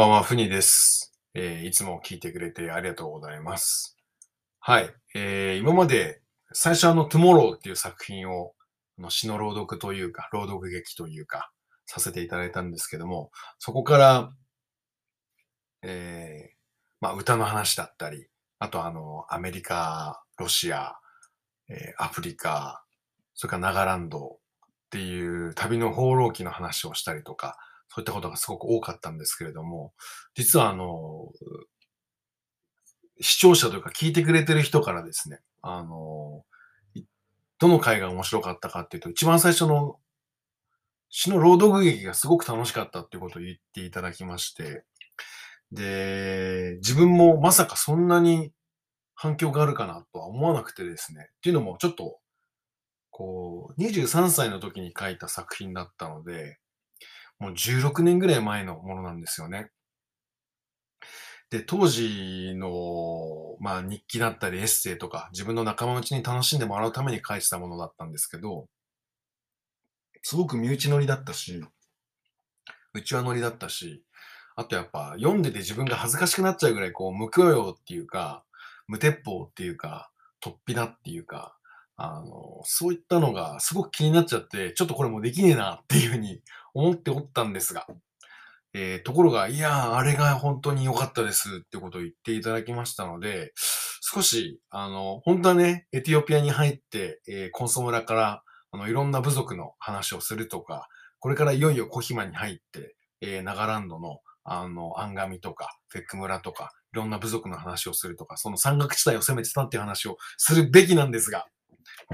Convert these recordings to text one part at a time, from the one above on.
ばんは、ふにです。えーいつも聞いてくれてありがとうございます。はい。えー今まで、最初あの、トゥモローっていう作品を、あの詩の朗読というか、朗読劇というか、させていただいたんですけども、そこから、えーまあ、歌の話だったり、あとあの、アメリカ、ロシア、えーアフリカ、それからナガランドっていう旅の放浪記の話をしたりとか、そういったことがすごく多かったんですけれども、実はあの、視聴者というか聞いてくれてる人からですね、あの、どの回が面白かったかっていうと、一番最初の詩の朗読劇がすごく楽しかったっていうことを言っていただきまして、で、自分もまさかそんなに反響があるかなとは思わなくてですね、っていうのもちょっと、こう、23歳の時に書いた作品だったので、もう16年ぐらい前のものなんですよね。で、当時の、まあ日記だったりエッセイとか、自分の仲間内に楽しんでもらうために書いてたものだったんですけど、すごく身内乗りだったし、うちわ乗りだったし、あとやっぱ読んでて自分が恥ずかしくなっちゃうぐらいこう無許容っていうか、無鉄砲っていうか、突飛だっていうか、あの、そういったのがすごく気になっちゃって、ちょっとこれもうできねえなっていうふうに思っておったんですが、えーところが、いや、あれが本当に良かったですってことを言っていただきましたので、少し、あの、本当はね、エティオピアに入って、えーコンソ村から、あの、いろんな部族の話をするとか、これからいよいよコヒマに入って、えーナガランドの、あの、アンガミとか、フェック村とか、いろんな部族の話をするとか、その山岳地帯を攻めてたっていう話をするべきなんですが、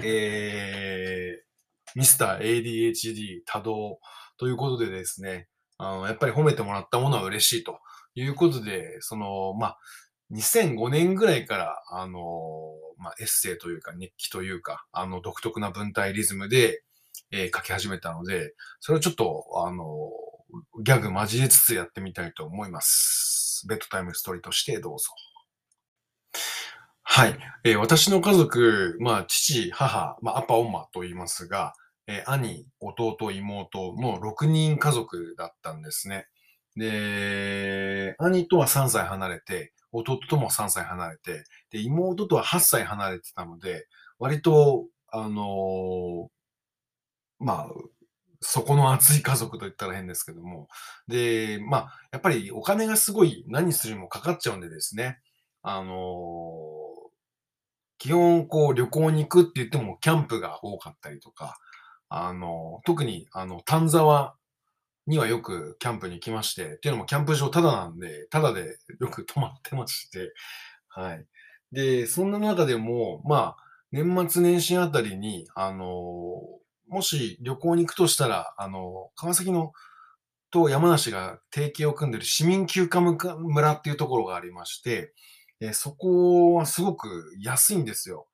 えー、ミスター ADHD 多動ということでですね、あの、やっぱり褒めてもらったものは嬉しいということで、その、まあ、2005年ぐらいから、あの、まあ、エッセイというか日記というか、あの、独特な文体リズムで、えー書き始めたので、それをちょっと、あの、ギャグ交えつつやってみたいと思います。ベッドタイムストーリーとしてどうぞ。はい。えー私の家族、まあ、父、母、まあ、アパ、オマと言いますが、えー兄、弟、妹の6人家族だったんですね。で、兄とは3歳離れて、弟とも3歳離れて、で、妹とは8歳離れてたので、割と、あのーまあ、そこの熱い家族と言ったら変ですけども。で、まあ、やっぱりお金がすごい何するにもかかっちゃうんでですね。あのー基本こう旅行に行くって言ってもキャンプが多かったりとか、あの特にあの丹沢にはよくキャンプに行きまして、っていうのもキャンプ場タダなんで、タダでよく泊まってまして、はい。で、そんな中でも、まあ、年末年始あたりに、あのもし旅行に行くとしたら、あの川崎のと山梨が提携を組んでる市民休暇村っていうところがありまして、えそこはすごく安いんですよ。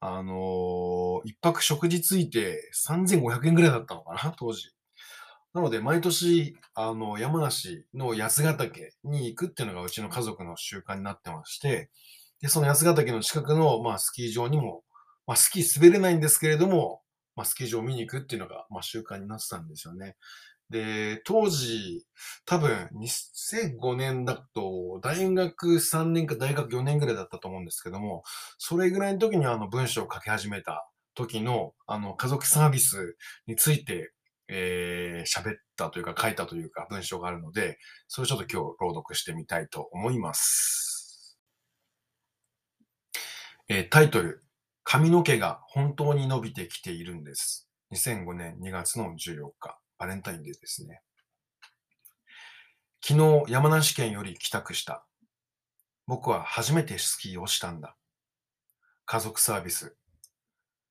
あのー一泊食事ついて3500円ぐらいだったのかな、当時。なので、毎年、あの、山梨の八ヶ岳に行くっていうのがうちの家族の習慣になってまして、で、その八ヶ岳の近くの、まあ、スキー場にも、まあ、スキー滑れないんですけれども、まあ、スキー場を見に行くっていうのが、まあ、習慣になってたんですよね。で、当時、多分2005年だと、大学3年か大学4年ぐらいだったと思うんですけども、それぐらいの時にあの文章を書き始めた時の、あの、家族サービスについて、えー喋ったというか書いたというか文章があるので、それをちょっと今日朗読してみたいと思います。えータイトル、髪の毛が本当に伸びてきているんです。2005年2月の14日、バレンタインデーですね。昨日山梨県より帰宅した。僕は初めてスキーをしたんだ。家族サービス。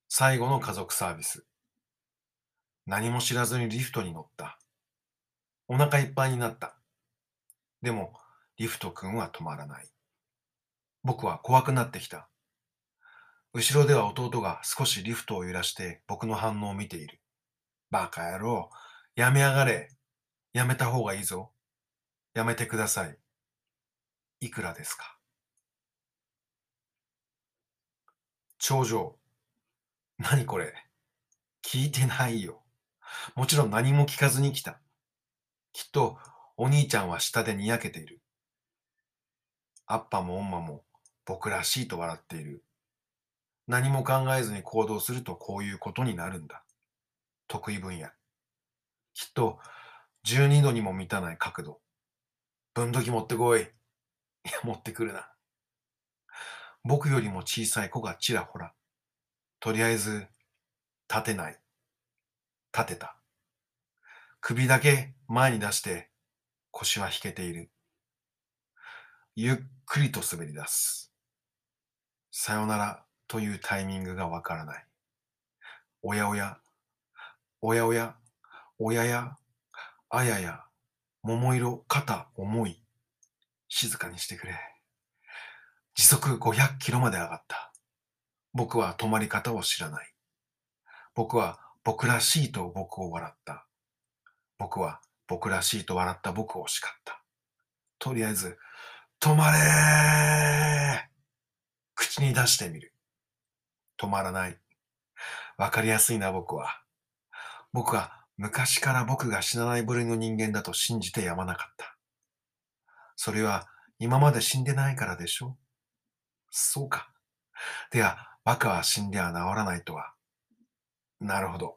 最後の家族サービス。何も知らずにリフトに乗った。お腹いっぱいになった。でも、リフト君は止まらない。僕は怖くなってきた。後ろでは弟が少しリフトを揺らして僕の反応を見ている。バカ野郎。やめやがれ。やめた方がいいぞ。やめてください。いくらですか？頂上。何これ？聞いてないよ。もちろん何も聞かずに来た。きっと、お兄ちゃんは下でにやけている。アッパもオンマも僕らしいと笑っている。何も考えずに行動するとこういうことになるんだ。得意分野。きっと12度にも満たない角度。分度器持ってこい。いや、持ってくるな。僕よりも小さい子がちらほら。とりあえず、立てない。立てた。首だけ前に出して腰は引けている。ゆっくりと滑り出す。さよならというタイミングがわからない。おやおや、おやおや、おや、あやや、桃色、肩、重い。静かにしてくれ。時速500キロまで上がった。僕は止まり方を知らない。僕は僕らしいと僕を笑った。僕は僕らしいと笑った僕を叱った。とりあえず、止まれー口に出してみる。止まらない。わかりやすいな、僕は。僕は昔から僕が死なない部類の人間だと信じてやまなかった。それは今まで死んでないからでしょそうか。では、バカは死んでは治らないとは。なるほど。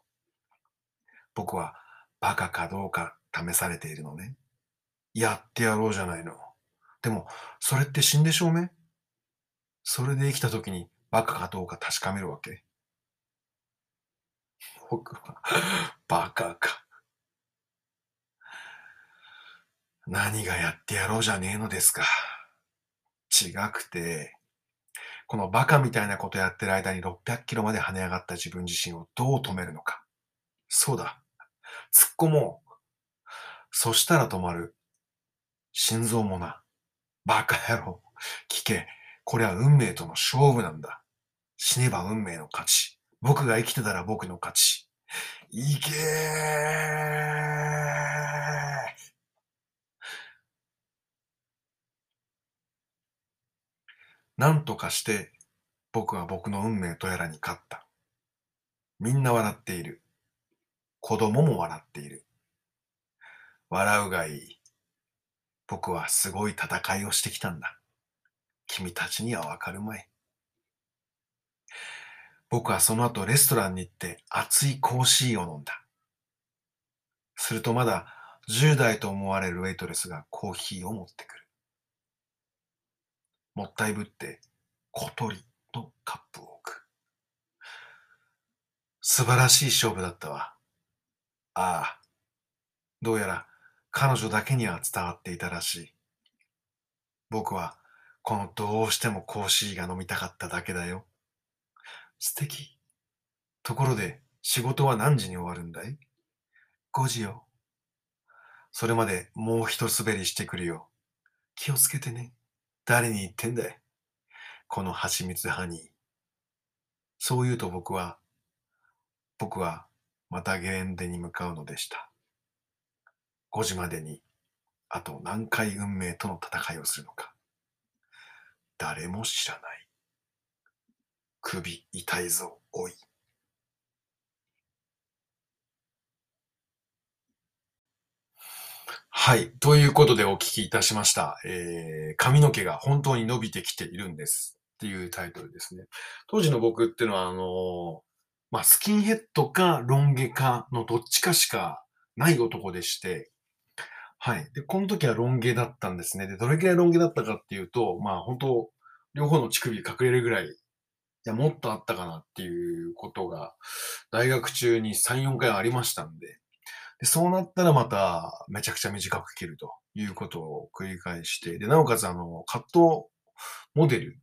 僕はバカかどうか試されているのね。やってやろうじゃないの。でも、それって死んで証明それで生きた時にバカかどうか確かめるわけ僕はバカか。何がやってやろうじゃねえのですか。違くて、このバカみたいなことやってる間に600キロまで跳ね上がった自分自身をどう止めるのか。そうだ。突っ込もう。そしたら止まる。心臓もな。バカ野郎。聞け。これは運命との勝負なんだ。死ねば運命の勝ち。僕が生きてたら僕の勝ち。いけーなんとかして僕は僕の運命とやらに勝った。みんな笑っている。子供も笑っている。笑うがいい。僕はすごい戦いをしてきたんだ。君たちにはわかるまい。僕はその後レストランに行って熱いコーヒーを飲んだ。するとまだ10代と思われるウェイトレスがコーヒーを持ってくる。もったいぶって小鳥とカップを置く。素晴らしい勝負だったわ。ああ、どうやら彼女だけには伝わっていたらしい。僕はこのどうしてもコーヒーが飲みたかっただけだよ。素敵。ところで仕事は何時に終わるんだい ?5 時よ。それまでもう一滑りしてくるよ。気をつけてね。誰に言ってんだい？この蜂蜜ハニー。そう言うと僕は、僕はまたゲレンデに向かうのでした。5時までに、あと何回運命との戦いをするのか。誰も知らない。首痛いぞ、おい。はい。ということでお聞きいたしました。えー、髪の毛が本当に伸びてきているんです。っていうタイトルですね。当時の僕っていうのは、あの、まあ、スキンヘッドかロン毛かのどっちかしかない男でして、はい。で、この時はロン毛だったんですね。で、どれくらいロン毛だったかっていうと、まあ本当、両方の乳首隠れるぐらい、いや、もっとあったかなっていうことが、大学中に3、4回ありましたんで、でそうなったらまた、めちゃくちゃ短く切るということを繰り返して、で、なおかつ、あの、カットモデル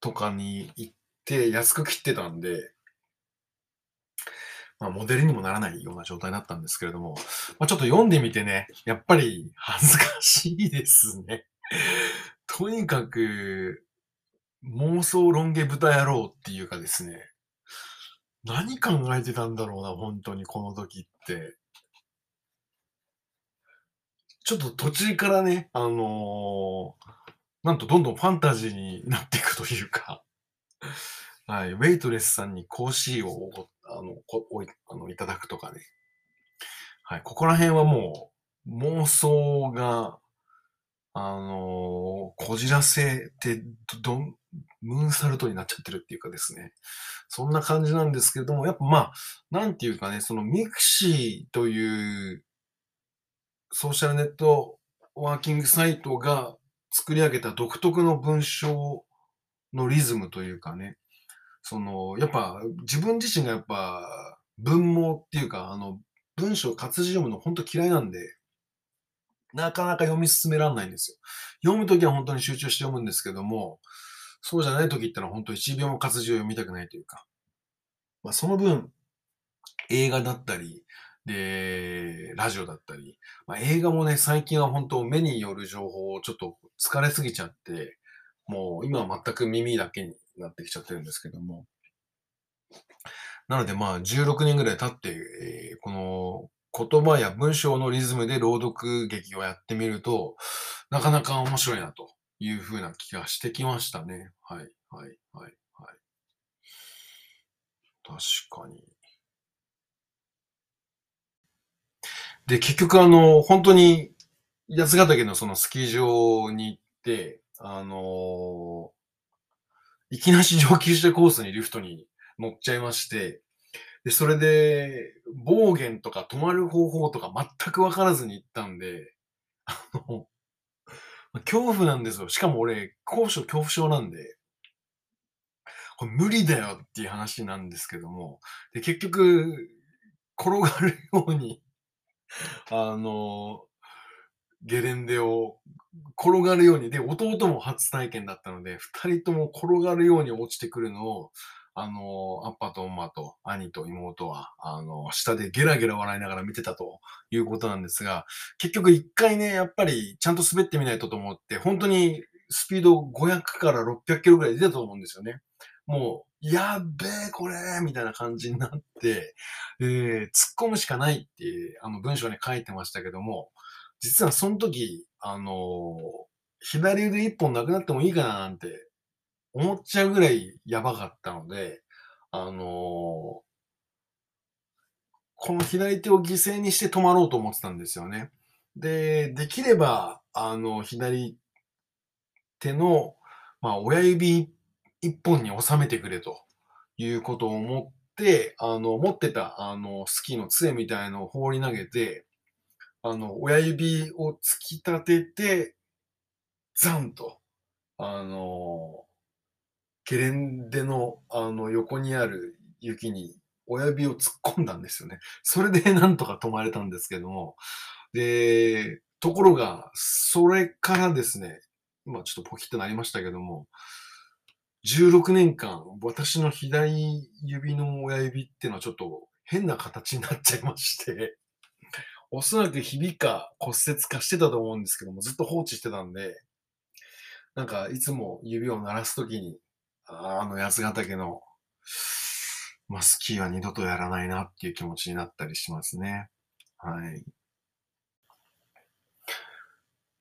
とかに行って安く切ってたんで、まあ、モデルにもならないような状態だったんですけれども、まあ、ちょっと読んでみてね、やっぱり恥ずかしいですね。とにかく、妄想ロン毛豚野郎っていうかですね、何考えてたんだろうな、本当にこの時って。ちょっと途中からね、あのー、なんとどんどんファンタジーになっていくというか、はい、ウェイトレスさんにコーヒーをあのこおいあのいただくとかね。はい、ここら辺はもう妄想が、あの、こじらせて、どんムーンサルトになっちゃってるっていうかですね。そんな感じなんですけれども、やっぱまあ、なんていうかね、そのミクシーというソーシャルネットワーキングサイトが作り上げた独特の文章のリズムというかね、その、やっぱ自分自身がやっぱ文盲っていうか、あの、文章活字読むの本当嫌いなんで、なかなか読み進められないんですよ。読むときは本当に集中して読むんですけども、そうじゃないときってのは本当1秒も活字を読みたくないというか、まあ、その分、映画だったり、で、ラジオだったり、まあ、映画もね、最近は本当目による情報をちょっと疲れすぎちゃって、もう今は全く耳だけになってきちゃってるんですけども。なのでまあ16年ぐらい経って、えー、この言葉や文章のリズムで朗読劇をやってみると、なかなか面白いなというふうな気がしてきましたね。はい、はい、はい、はい。確かに。で、結局あの、本当に八ヶ岳のそのスキー場に行って、あのー、いきなし上級者コースにリフトに乗っちゃいまして、で、それで、暴言とか止まる方法とか全くわからずに行ったんで、あの、恐怖なんですよ。しかも俺、高所恐怖症なんで、これ無理だよっていう話なんですけども、で、結局、転がるように あの、ゲレンデを転がるように、で、弟も初体験だったので、二人とも転がるように落ちてくるのを、あの、アッパとオンマと兄と妹は、あの、下でゲラゲラ笑いながら見てたということなんですが、結局一回ね、やっぱりちゃんと滑ってみないとと思って、本当にスピード500から600キロぐらい出たと思うんですよね。もう、やっべえ、これみたいな感じになって、えー、突っ込むしかないって、あの文章に書いてましたけども、実はその時、あの、左腕一本なくなってもいいかななんて思っちゃうぐらいやばかったので、あのー、この左手を犠牲にして止まろうと思ってたんですよね。で、できれば、あの、左手の、まあ、親指一本に収めてくれということを思って、あの、持ってた、あの、スキーの杖みたいのを放り投げて、あの、親指を突き立てて、ザンと、あの、ゲレンデの、あの、横にある雪に親指を突っ込んだんですよね。それで なんとか止まれたんですけども、で、ところが、それからですね、今ちょっとポキッとなりましたけども、16年間、私の左指の親指っていうのはちょっと変な形になっちゃいまして、おそらくひびか骨折かしてたと思うんですけども、ずっと放置してたんで、なんかいつも指を鳴らすときに、あの八ヶ岳の、まあ、スキーは二度とやらないなっていう気持ちになったりしますね。はい。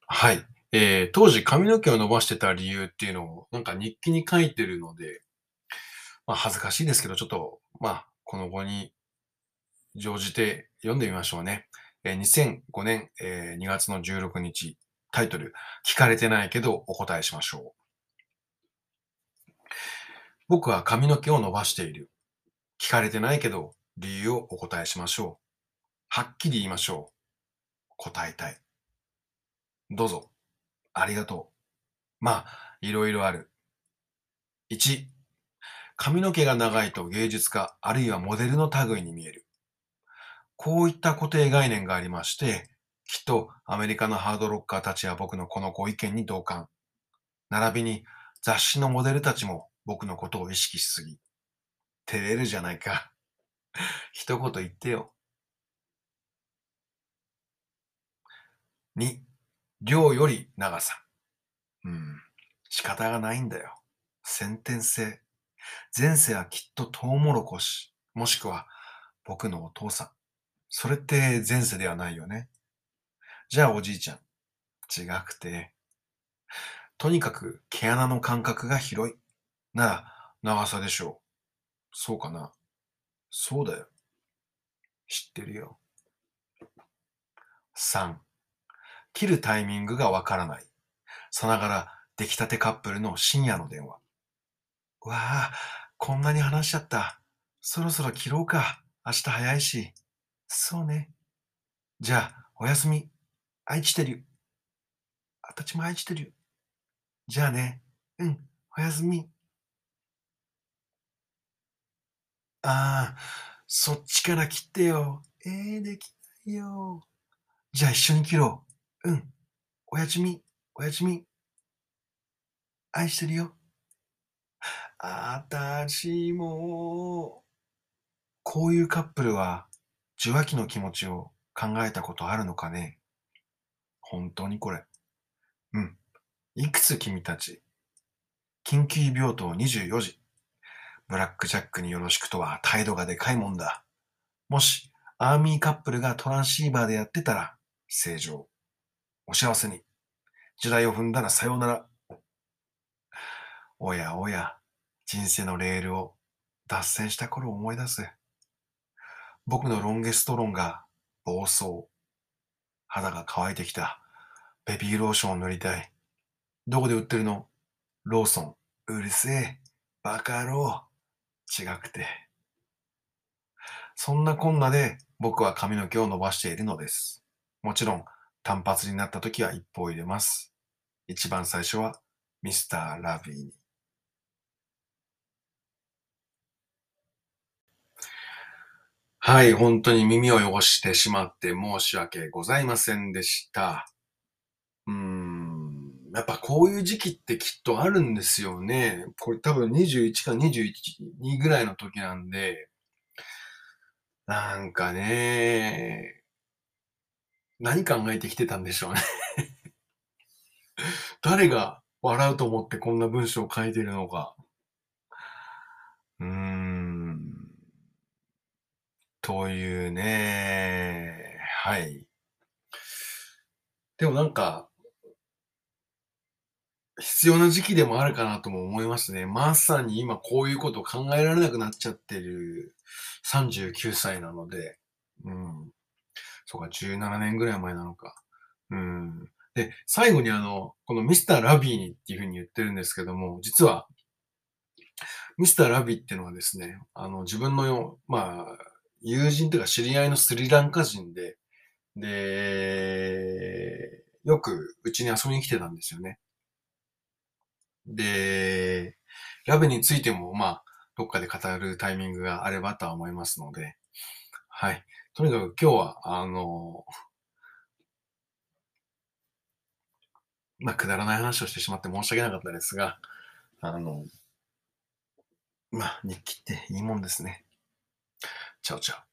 はい。えー、当時髪の毛を伸ばしてた理由っていうのをなんか日記に書いてるので、まあ恥ずかしいですけど、ちょっと、まあ、この後に乗じて読んでみましょうね。えー、2005年、えー、2月の16日、タイトル、聞かれてないけどお答えしましょう。僕は髪の毛を伸ばしている。聞かれてないけど理由をお答えしましょう。はっきり言いましょう。答えたい。どうぞ。ありがとう。まあ、いろいろある。1、髪の毛が長いと芸術家、あるいはモデルの類に見える。こういった固定概念がありまして、きっとアメリカのハードロッカーたちは僕のこのご意見に同感。並びに雑誌のモデルたちも僕のことを意識しすぎ。照れるじゃないか。一言言ってよ。2、量より長さ。うん。仕方がないんだよ。先天性。前世はきっとトウモロコシ。もしくは僕のお父さん。それって前世ではないよね。じゃあおじいちゃん。違くて。とにかく毛穴の間隔が広い。なら長さでしょう。そうかな。そうだよ。知ってるよ。3。切るタイミングがわからない。さながら出来たてカップルの深夜の電話。わあ、こんなに話しちゃった。そろそろ切ろうか。明日早いし。そうね。じゃあ、おやすみ。愛してる。あたちも愛してる。じゃあね。うん、おやすみ。ああ、そっちから切ってよ。えー、できないよ。じゃあ一緒に切ろう。うん。おやすみ、おやすみ。愛してるよ。あたしも。こういうカップルは受話器の気持ちを考えたことあるのかね本当にこれ。うん。いくつ君たち？緊急病棟24時。ブラックジャックによろしくとは態度がでかいもんだ。もし、アーミーカップルがトランシーバーでやってたら、正常。お幸せに。時代を踏んだらさようなら。おやおや、人生のレールを脱線した頃を思い出す。僕のロンゲストロンが暴走。肌が乾いてきた。ベビーローションを塗りたい。どこで売ってるの？ローソン。うるせえ。バカ野郎。違くて。そんなこんなで僕は髪の毛を伸ばしているのです。もちろん単発になった時は一歩入れます。一番最初はミスター・ラビーに。はい、本当に耳を汚してしまって申し訳ございませんでした。うん、やっぱこういう時期ってきっとあるんですよね。これ多分21か21ぐらいの時なんで、なんかね、何考えてきてたんでしょうね。誰が笑うと思ってこんな文章を書いてるのか。うーん。というね、はい。でもなんか、必要な時期でもあるかなとも思いますね。まさに今こういうことを考えられなくなっちゃってる39歳なので、うん。そうか、17年ぐらい前なのか。うん。で、最後にあの、このミスター・ラビーにっていうふうに言ってるんですけども、実は、ミスター・ラビーっていうのはですね、あの、自分のよ、まあ、友人というか知り合いのスリランカ人で、で、よくうちに遊びに来てたんですよね。で、ラベについても、まあ、どっかで語るタイミングがあればとは思いますので、はい。とにかく今日は、あの、まあ、くだらない話をしてしまって申し訳なかったですが、あの、まあ、日記っていいもんですね。チャオチャオ。